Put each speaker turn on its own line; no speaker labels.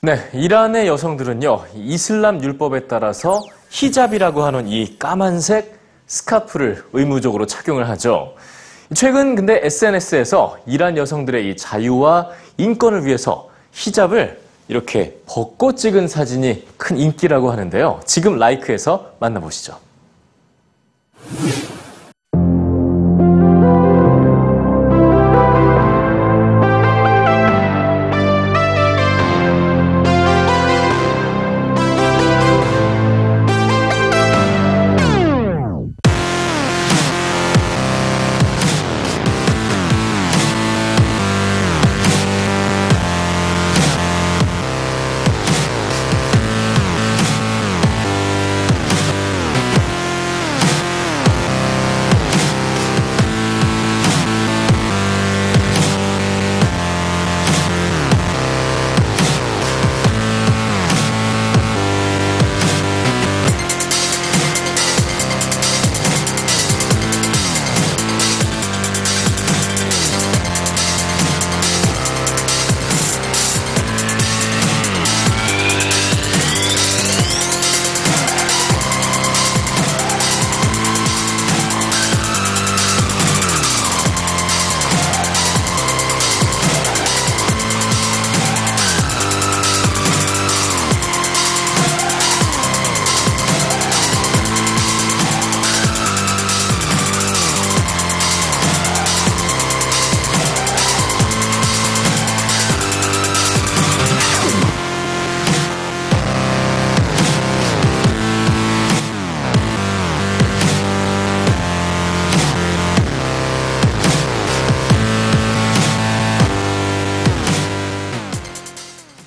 네, 이란의 여성들은요, 이슬람 율법에 따라서 히잡이라고 하는 이 까만색 스카프를 의무적으로 착용을 하죠. 최근 근데 SNS에서 이란 여성들의 이 자유와 인권을 위해서 히잡을 이렇게 벗고 찍은 사진이 큰 인기라고 하는데요. 지금 라이크에서 만나보시죠.